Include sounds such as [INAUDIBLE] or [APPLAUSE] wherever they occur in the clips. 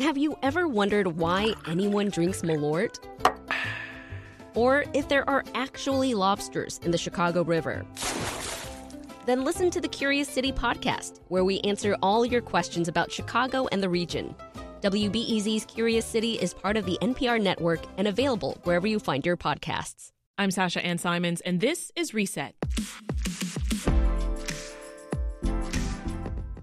Have you ever wondered why anyone drinks Malort? Or if there are actually lobsters in the Chicago River? Then listen to the Curious City podcast, where we answer all your questions about Chicago and the region. WBEZ's Curious City is part of the NPR network and available wherever you find your podcasts. I'm Sasha Ann Simons, and this is Reset.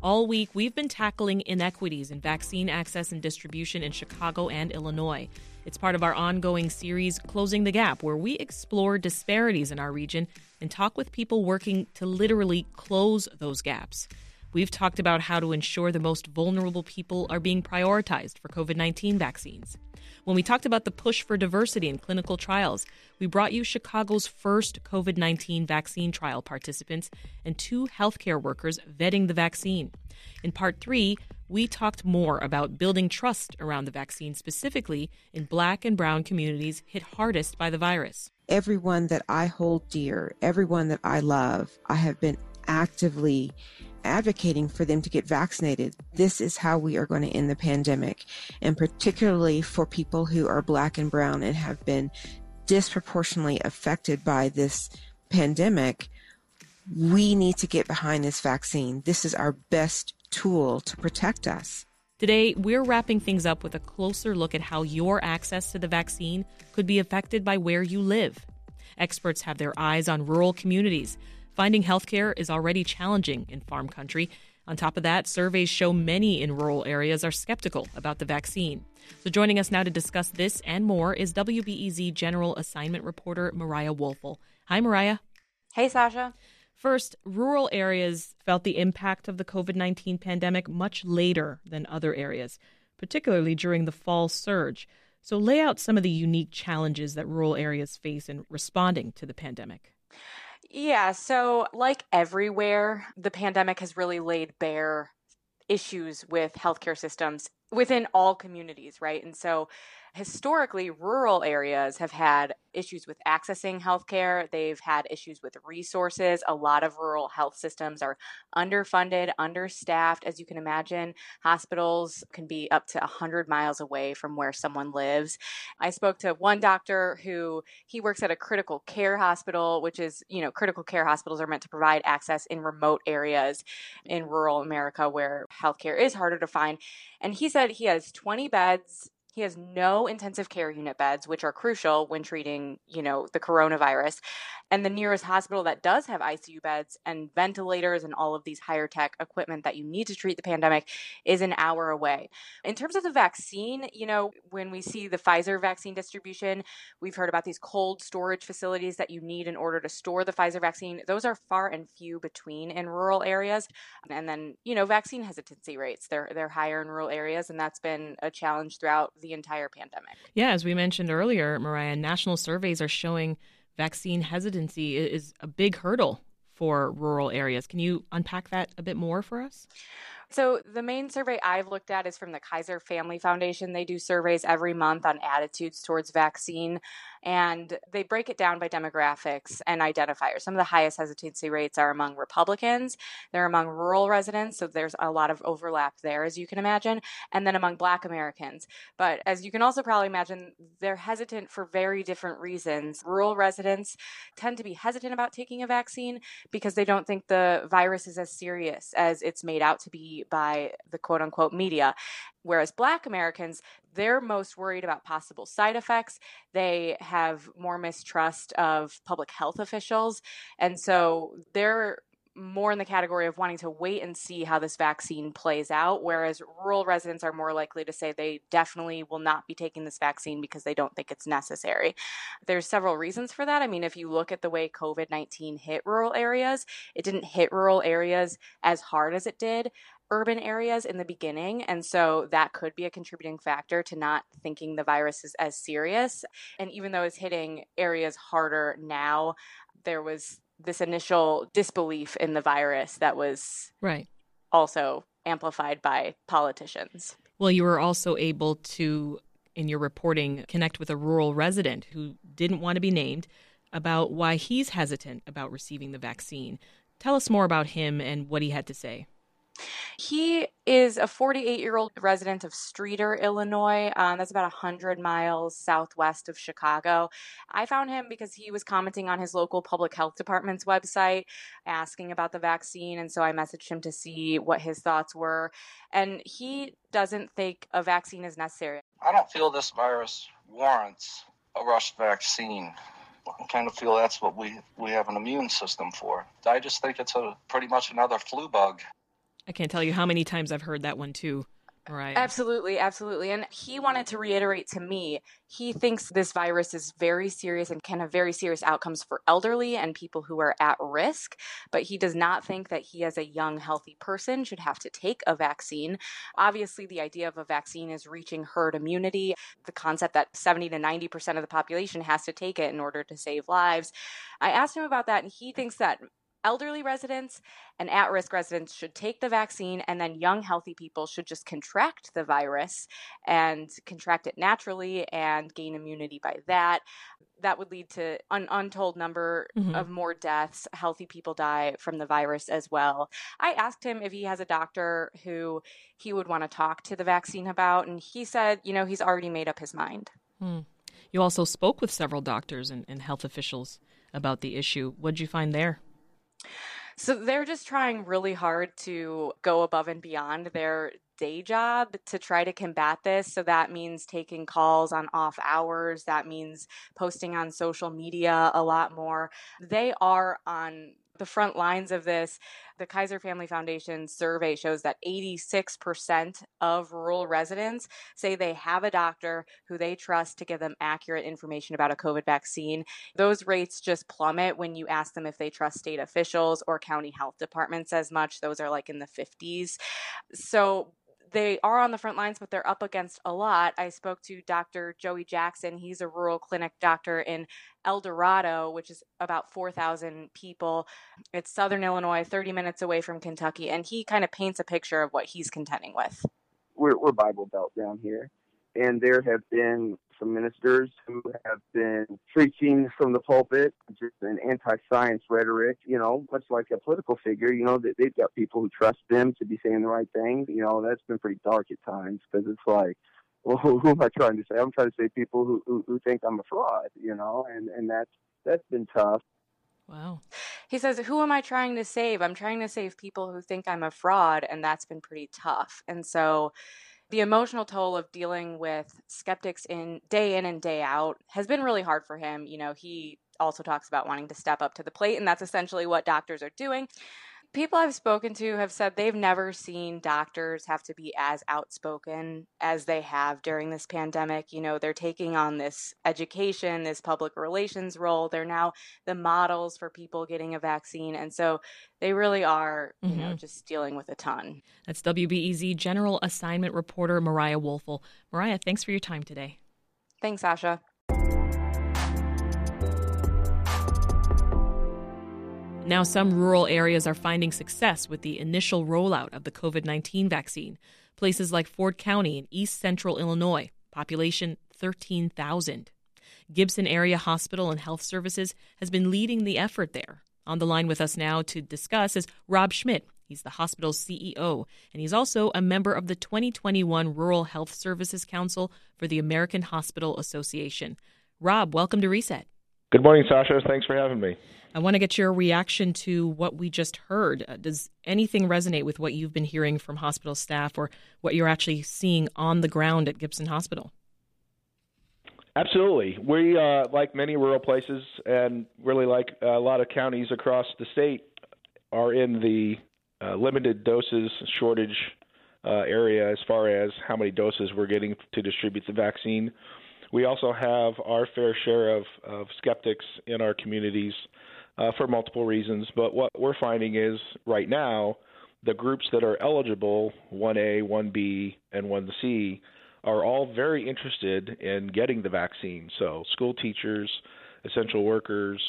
All week, we've been tackling inequities in vaccine access and distribution in Chicago and Illinois. It's part of our ongoing series, Closing the Gap, where we explore disparities in our region and talk with people working to literally close those gaps. We've talked about how to ensure the most vulnerable people are being prioritized for COVID 19 vaccines. When we talked about the push for diversity in clinical trials, we brought you Chicago's first COVID 19 vaccine trial participants and two healthcare workers vetting the vaccine. In part three, we talked more about building trust around the vaccine, specifically in black and brown communities hit hardest by the virus. Everyone that I hold dear, everyone that I love, I have been actively advocating for them to get vaccinated. This is how we are going to end the pandemic. And particularly for people who are black and brown and have been disproportionately affected by this pandemic, we need to get behind this vaccine. This is our best tool to protect us. Today, we're wrapping things up with a closer look at how your access to the vaccine could be affected by where you live. Experts have their eyes on rural communities Finding healthcare is already challenging in farm country. On top of that, surveys show many in rural areas are skeptical about the vaccine. So, joining us now to discuss this and more is WBEZ General Assignment Reporter Mariah Woelfel. Hi, Mariah. Hey, Sasha. First, rural areas felt the impact of the COVID 19 pandemic much later than other areas, particularly during the fall surge. So, lay out some of the unique challenges that rural areas face in responding to the pandemic. Yeah. So, like everywhere, the pandemic has really laid bare issues with healthcare systems within all communities, right? And so, historically, rural areas have had issues with accessing healthcare. They've had issues with resources. A lot of rural health systems are underfunded, understaffed. As you can imagine, hospitals can be up to 100 miles away from where someone lives. I spoke to one doctor who he works at a critical care hospital, which is, you know, critical care hospitals are meant to provide access in remote areas in rural America where healthcare is harder to find. And he said he has 20 beds he has no intensive care unit beds, which are crucial when treating, you know, the coronavirus. And the nearest hospital that does have ICU beds and ventilators and all of these higher tech equipment that you need to treat the pandemic is an hour away. In terms of the vaccine, you know, when we see the Pfizer vaccine distribution, we've heard about these cold storage facilities that you need in order to store the Pfizer vaccine. Those are far and few between in rural areas. And then, you know, vaccine hesitancy rates, they're they're higher in rural areas and that's been a challenge throughout the entire pandemic. Yeah, as we mentioned earlier, Mariah, national surveys are showing vaccine hesitancy is a big hurdle for rural areas. Can you unpack that a bit more for us? So, the main survey I've looked at is from the Kaiser Family Foundation. They do surveys every month on attitudes towards vaccine and they break it down by demographics and identifiers. Some of the highest hesitancy rates are among Republicans, they're among rural residents, so there's a lot of overlap there, as you can imagine, and then among Black Americans. But as you can also probably imagine, they're hesitant for very different reasons. Rural residents tend to be hesitant about taking a vaccine because they don't think the virus is as serious as it's made out to be by the quote unquote media. Whereas Black Americans, they're most worried about possible side effects. They have more mistrust of public health officials. And so they're more in the category of wanting to wait and see how this vaccine plays out, whereas rural residents are more likely to say they definitely will not be taking this vaccine because they don't think it's necessary. There's several reasons for that. I mean, if you look at the way COVID 19 hit rural areas, it didn't hit rural areas as hard as it did urban areas in the beginning. And so that could be a contributing factor to not thinking the virus is as serious. And even though it's hitting areas harder now, there was this initial disbelief in the virus that was right also amplified by politicians. Well, you were also able to in your reporting connect with a rural resident who didn't want to be named about why he's hesitant about receiving the vaccine. Tell us more about him and what he had to say. He is a 48 year old resident of Streator, Illinois. Um, that's about 100 miles southwest of Chicago. I found him because he was commenting on his local public health department's website asking about the vaccine. And so I messaged him to see what his thoughts were. And he doesn't think a vaccine is necessary. I don't feel this virus warrants a rushed vaccine. I kind of feel that's what we, we have an immune system for. I just think it's a pretty much another flu bug. I can't tell you how many times I've heard that one too. Right. Absolutely, absolutely. And he wanted to reiterate to me he thinks this virus is very serious and can have very serious outcomes for elderly and people who are at risk, but he does not think that he, as a young, healthy person, should have to take a vaccine. Obviously, the idea of a vaccine is reaching herd immunity, the concept that 70 to 90% of the population has to take it in order to save lives. I asked him about that, and he thinks that elderly residents and at risk residents should take the vaccine, and then young, healthy people should just contract the virus and contract it naturally and gain immunity by that. That would lead to an untold number mm-hmm. of more deaths. Healthy people die from the virus as well. I asked him if he has a doctor who he would want to talk to the vaccine about, and he said, you know, he's already made up his mind. Hmm. You also spoke with several doctors and, and health officials about the issue. What did you find there? So they're just trying really hard to go above and beyond their day job to try to combat this. So that means taking calls on off hours. That means posting on social media a lot more. They are on the front lines of this, the Kaiser Family Foundation survey shows that 86% of rural residents say they have a doctor who they trust to give them accurate information about a COVID vaccine. Those rates just plummet when you ask them if they trust state officials or county health departments as much. Those are like in the 50s. So they are on the front lines, but they're up against a lot. I spoke to Dr. Joey Jackson. He's a rural clinic doctor in Eldorado, which is about 4,000 people. It's southern Illinois, 30 minutes away from Kentucky. And he kind of paints a picture of what he's contending with. We're, we're Bible Belt down here. And there have been some ministers who have been preaching from the pulpit just an anti-science rhetoric, you know, much like a political figure, you know, that they've got people who trust them to be saying the right thing. You know, that's been pretty dark at times because it's like, well, [LAUGHS] who, who am I trying to say? I'm trying to say people who, who, who think I'm a fraud, you know, and, and that's, that's been tough. Wow. He says, Who am I trying to save? I'm trying to save people who think I'm a fraud, and that's been pretty tough. And so the emotional toll of dealing with skeptics in day in and day out has been really hard for him. You know, he also talks about wanting to step up to the plate, and that's essentially what doctors are doing people I've spoken to have said they've never seen doctors have to be as outspoken as they have during this pandemic. You know, they're taking on this education, this public relations role. They're now the models for people getting a vaccine. And so they really are, you mm-hmm. know, just dealing with a ton. That's WBEZ General Assignment Reporter Mariah Woelfel. Mariah, thanks for your time today. Thanks, Sasha. Now, some rural areas are finding success with the initial rollout of the COVID 19 vaccine. Places like Ford County in east central Illinois, population 13,000. Gibson Area Hospital and Health Services has been leading the effort there. On the line with us now to discuss is Rob Schmitt. He's the hospital's CEO, and he's also a member of the 2021 Rural Health Services Council for the American Hospital Association. Rob, welcome to Reset. Good morning, Sasha. Thanks for having me. I want to get your reaction to what we just heard. Uh, does anything resonate with what you've been hearing from hospital staff or what you're actually seeing on the ground at Gibson Hospital? Absolutely. We, uh, like many rural places and really like a lot of counties across the state, are in the uh, limited doses shortage uh, area as far as how many doses we're getting to distribute the vaccine. We also have our fair share of, of skeptics in our communities uh, for multiple reasons. But what we're finding is right now, the groups that are eligible 1A, 1B, and 1C are all very interested in getting the vaccine. So, school teachers, essential workers,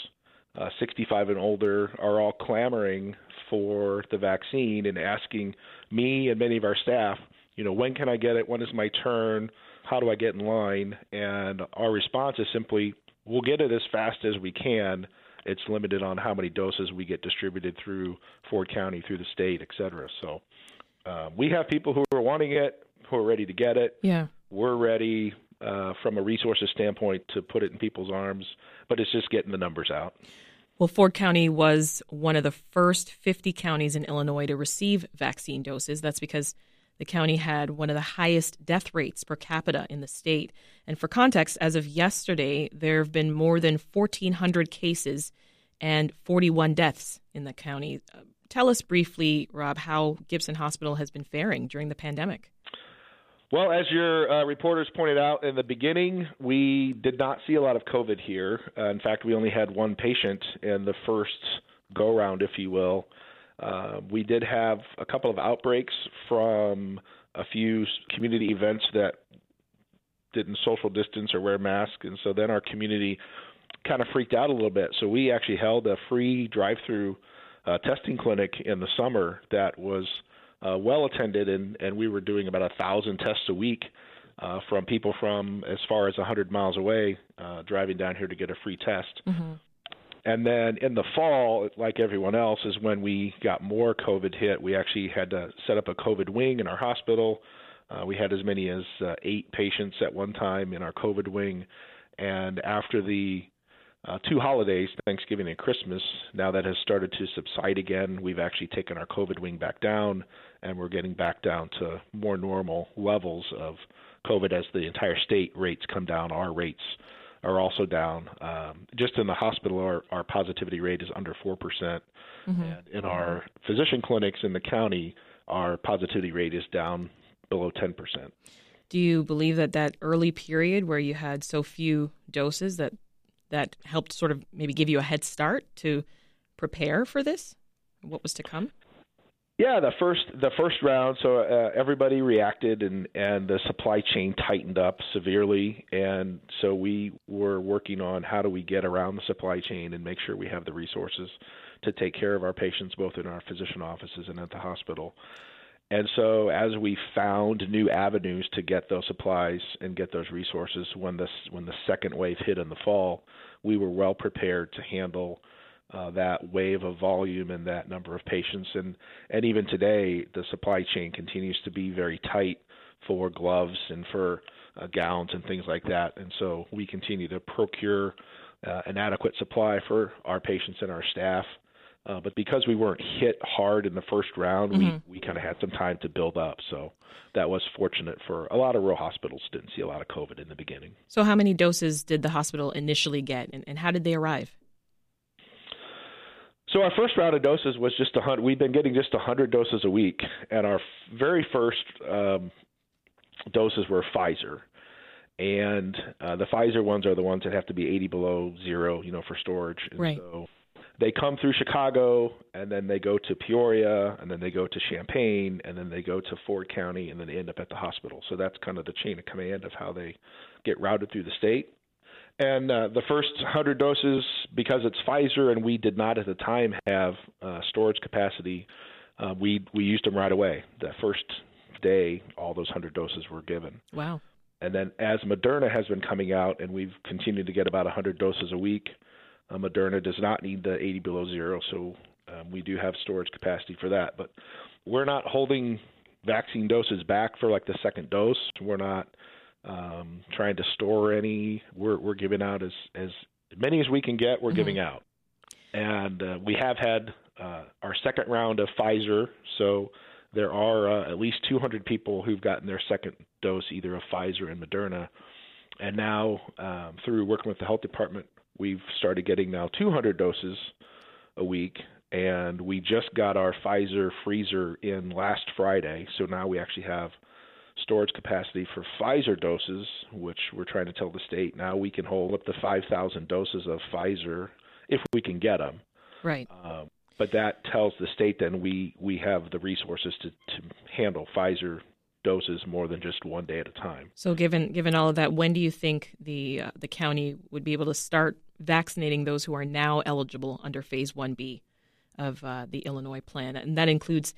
uh, 65 and older are all clamoring for the vaccine and asking me and many of our staff, you know, when can I get it? When is my turn? How do I get in line? And our response is simply, we'll get it as fast as we can it's limited on how many doses we get distributed through Ford County, through the state, et cetera. So Um, we have people who are wanting it, who are ready to get it. Yeah. We're ready uh, from a resources standpoint to put it in people's arms, but it's just getting the numbers out. Well, Ford County was one of the first 50 counties in Illinois to receive vaccine doses. That's because the county had one of the highest death rates per capita in the state. And for context, as of yesterday, there have been more than 1,400 cases and 41 deaths in the county. Uh, tell us briefly, Rob, how Gibson Hospital has been faring during the pandemic. Well, as your uh, reporters pointed out in the beginning, we did not see a lot of COVID here. Uh, in fact, we only had one patient in the first go round, if you will. Uh, we did have a couple of outbreaks from a few community events that didn't social distance or wear masks, and so then our community kind of freaked out a little bit. So we actually held a free drive-through uh, testing clinic in the summer that was uh, well attended, and, and we were doing about a thousand tests a week uh, from people from as far as 100 miles away uh, driving down here to get a free test. Mm-hmm. And then in the fall, like everyone else, is when we got more COVID hit. We actually had to set up a COVID wing in our hospital. Uh, we had as many as uh, eight patients at one time in our COVID wing. And after the uh, two holidays, Thanksgiving and Christmas, now that has started to subside again, we've actually taken our COVID wing back down and we're getting back down to more normal levels of COVID as the entire state rates come down. Our rates are also down. Um, just in the hospital, our, our positivity rate is under 4%. percent mm-hmm. And in our physician clinics in the county, our positivity rate is down below 10%. Do you believe that that early period where you had so few doses that that helped sort of maybe give you a head start to prepare for this? What was to come? Yeah, the first the first round. So uh, everybody reacted, and and the supply chain tightened up severely, and so we were working on how do we get around the supply chain and make sure we have the resources to take care of our patients, both in our physician offices and at the hospital. And so, as we found new avenues to get those supplies and get those resources, when this when the second wave hit in the fall, we were well prepared to handle uh, that wave of volume and that number of patients. And, and even today, the supply chain continues to be very tight for gloves and for uh, gowns and things like that. And so we continue to procure uh, an adequate supply for our patients and our staff. Uh, but because we weren't hit hard in the first round, mm-hmm. we, we kind of had some time to build up. So that was fortunate for a lot of rural hospitals. Didn't see a lot of COVID in the beginning. So, how many doses did the hospital initially get, and, and how did they arrive? So our first round of doses was just a hundred. We've been getting just a hundred doses a week, and our very first um, doses were Pfizer, and uh, the Pfizer ones are the ones that have to be 80 below zero, you know, for storage. And right. So they come through Chicago, and then they go to Peoria, and then they go to Champaign, and then they go to Ford County, and then they end up at the hospital. So that's kind of the chain of command of how they get routed through the state. And uh, the first 100 doses, because it's Pfizer and we did not at the time have uh, storage capacity, uh, we we used them right away. The first day, all those 100 doses were given. Wow. And then as Moderna has been coming out, and we've continued to get about 100 doses a week, uh, Moderna does not need the 80 below zero, so um, we do have storage capacity for that. But we're not holding vaccine doses back for like the second dose. We're not um, trying to store any. We're we're giving out as as many as we can get. We're mm-hmm. giving out, and uh, we have had uh, our second round of Pfizer. So there are uh, at least 200 people who've gotten their second dose, either of Pfizer and Moderna. And now, um, through working with the health department, we've started getting now 200 doses a week. And we just got our Pfizer freezer in last Friday. So now we actually have storage capacity for Pfizer doses, which we're trying to tell the state now we can hold up to 5,000 doses of Pfizer if we can get them. Right. Uh, but that tells the state then we, we have the resources to, to handle Pfizer doses more than just one day at a time. So, given given all of that, when do you think the uh, the county would be able to start vaccinating those who are now eligible under Phase One B of uh, the Illinois plan, and that includes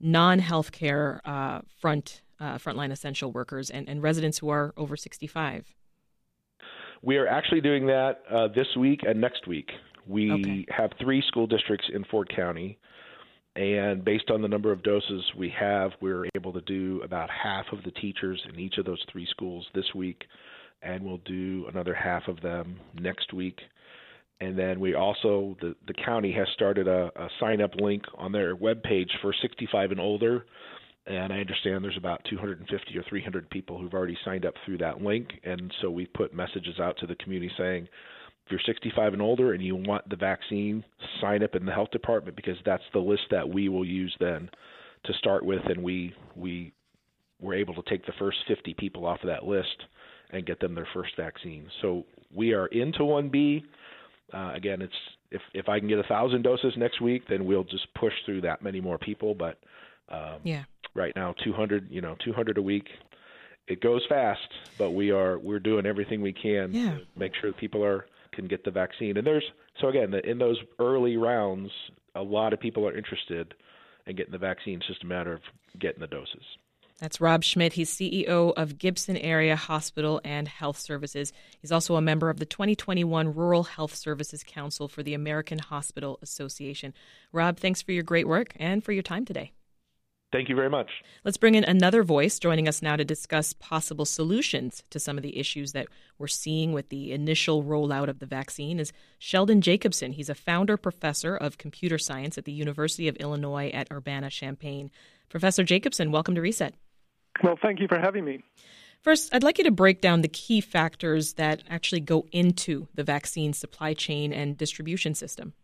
non healthcare uh, front uh, frontline essential workers and, and residents who are over 65? We are actually doing that uh, this week and next week. We okay. have three school districts in Ford County, And based on the number of doses we have, we're able to do about half of the teachers in each of those three schools this week, and we'll do another half of them next week. And then we also, the, the county has started a, a sign up link on their webpage for 65 and older. And I understand there's about 250 or 300 people who've already signed up through that link. And so we've put messages out to the community saying, if you're 65 and older and you want the vaccine, sign up in the health department because that's the list that we will use then to start with, and we we were able to take the first 50 people off of that list and get them their first vaccine. So we are into 1B. Uh, again, it's if if I can get a thousand doses next week, then we'll just push through that many more people. But um, yeah, right now 200, you know, 200 a week. It goes fast, but we are we're doing everything we can yeah. to make sure people are can get the vaccine. And there's so again in those early rounds, a lot of people are interested in getting the vaccine. It's just a matter of getting the doses. That's Rob Schmitt. He's CEO of Gibson Area Hospital and Health Services. He's also a member of the 2021 Rural Health Services Council for the American Hospital Association. Rob, thanks for your great work and for your time today. Thank you very much. Let's bring in another voice joining us now to discuss possible solutions to some of the issues that we're seeing with the initial rollout of the vaccine is Sheldon Jacobson. He's a founder professor of computer science at the University of Illinois at Urbana-Champaign. Professor Jacobson, welcome to Reset. Well, thank you for having me. First, I'd like you to break down the key factors that actually go into the vaccine supply chain and distribution system.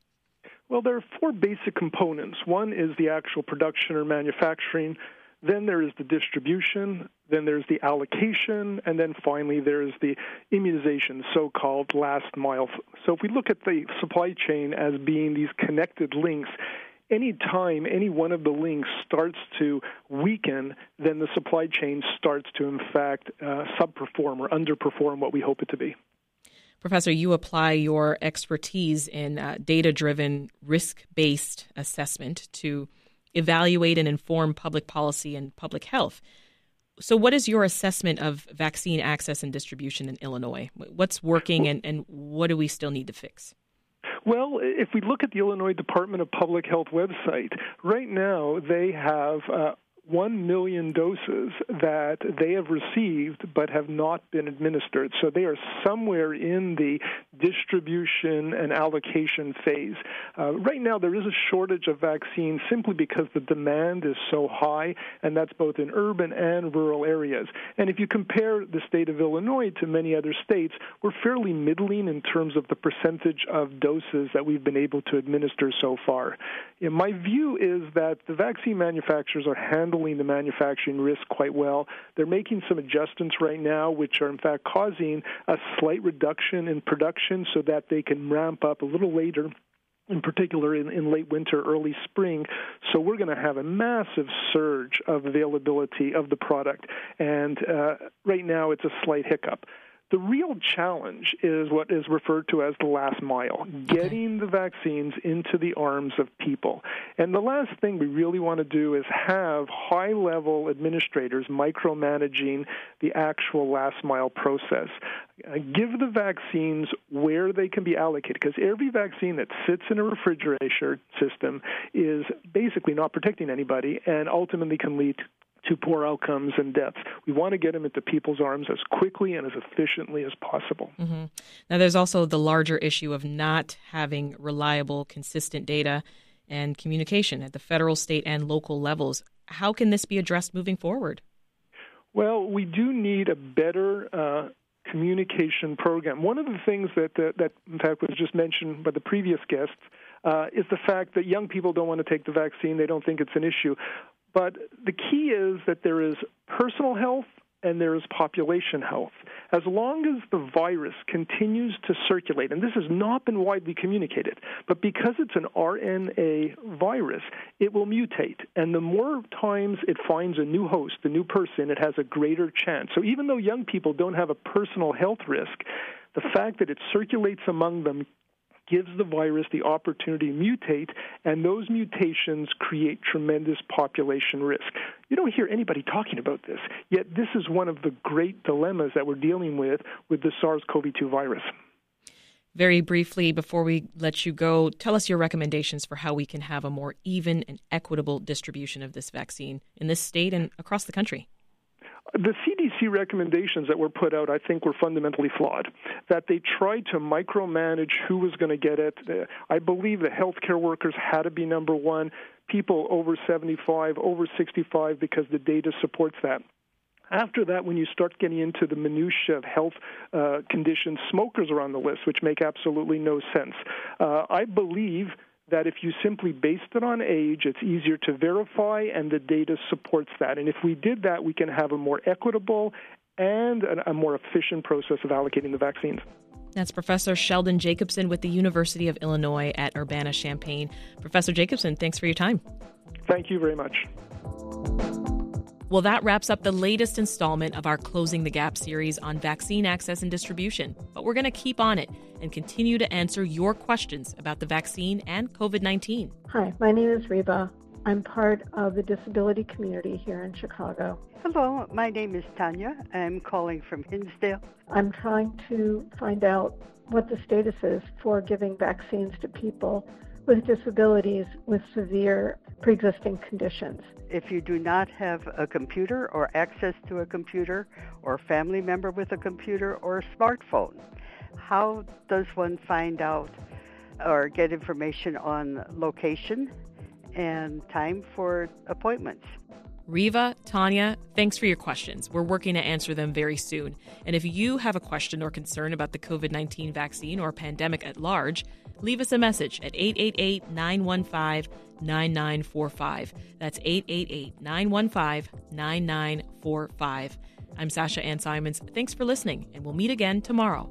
Well, there are four basic components. One is the actual production or manufacturing. Then there is the distribution, then there's the allocation, and then finally there's the immunization, so called last mile. So if we look at the supply chain as being these connected links, any time any one of the links starts to weaken, then the supply chain starts to, in fact, uh, subperform or underperform what we hope it to be. Professor, you apply your expertise in uh, data driven, risk based assessment to evaluate and inform public policy and public health. So, what is your assessment of vaccine access and distribution in Illinois? What's working and, and what do we still need to fix? Well, if we look at the Illinois Department of Public Health website, right now they have uh, 1 million doses that they have received but have not been administered. So they are somewhere in the distribution and allocation phase. Uh, right now, there is a shortage of vaccines simply because the demand is so high, and that's both in urban and rural areas. And if you compare the state of Illinois to many other states, we're fairly middling in terms of the percentage of doses that we've been able to administer so far. And my view is that the vaccine manufacturers are handling the manufacturing risk quite well. They're making some adjustments right now, which are in fact causing a slight reduction in production so that they can ramp up a little later in particular in, in late winter, early spring. So we're going to have a massive surge of availability of the product. And uh, right now, it's a slight hiccup. The real challenge is what is referred to as the last mile, getting the vaccines into the arms of people. And the last thing we really want to do is have high level administrators micromanaging the actual last mile process. Uh, give the vaccines where they can be allocated because every vaccine that sits in a refrigerator system is basically not protecting anybody and ultimately can lead to poor outcomes and deaths. We want to get them into people's arms as quickly and as efficiently as possible. Mm-hmm. Now, there's also the larger issue of not having reliable, consistent data and communication at the federal, state, and local levels. How can this be addressed moving forward? Well, we do need a better uh, communication program. One of the things that, that, that, in fact, was just mentioned by the previous guests uh, is the fact that young people don't want to take the vaccine. They don't think it's an issue. But the key is that there is personal health and there is population health. As long as the virus continues to circulate, and this has not been widely communicated, but because it's an RNA virus, it will mutate. And the more times it finds a new host, a new person, it has a greater chance. So even though young people don't have a personal health risk, the fact that it circulates among them gives the virus the opportunity to mutate, and those mutations create tremendous population risk. You don't hear anybody talking about this, yet this is one of the great dilemmas that we're dealing with with the SARS CoV 2 virus. Very briefly, before we let you go, tell us your recommendations for how we can have a more even and equitable distribution of this vaccine in this state and across the country. The CDC recommendations that were put out, I think, were fundamentally flawed. That they tried to micromanage who was going to get it. I believe the healthcare workers had to be number one, people over 75, over 65, because the data supports that. After that, when you start getting into the minutiae of health uh, conditions, smokers are on the list, which make absolutely no sense. Uh, I believe that if you simply based it on age, it's easier to verify, and the data supports that. And if we did that, we can have a more equitable and a more efficient process of allocating the vaccines. That's Professor Sheldon Jacobson with the University of Illinois at Urbana Champaign. Professor Jacobson, thanks for your time. Thank you very much. Well, that wraps up the latest installment of our Closing the Gap series on vaccine access and distribution. But we're going to keep on it and continue to answer your questions about the vaccine and COVID 19. Hi, my name is Reba. I'm part of the disability community here in Chicago. Hello, my name is Tanya. I'm calling from Hinsdale. I'm trying to find out what the status is for giving vaccines to people with disabilities with severe pre existing conditions. If you do not have a computer or access to a computer or a family member with a computer or a smartphone, how does one find out or get information on location and time for appointments? Riva, Tanya, thanks for your questions. We're working to answer them very soon. And if you have a question or concern about the COVID 19 vaccine or pandemic at large, leave us a message at 888 915 9945. That's 888 915 9945. I'm Sasha Ann Simons. Thanks for listening, and we'll meet again tomorrow.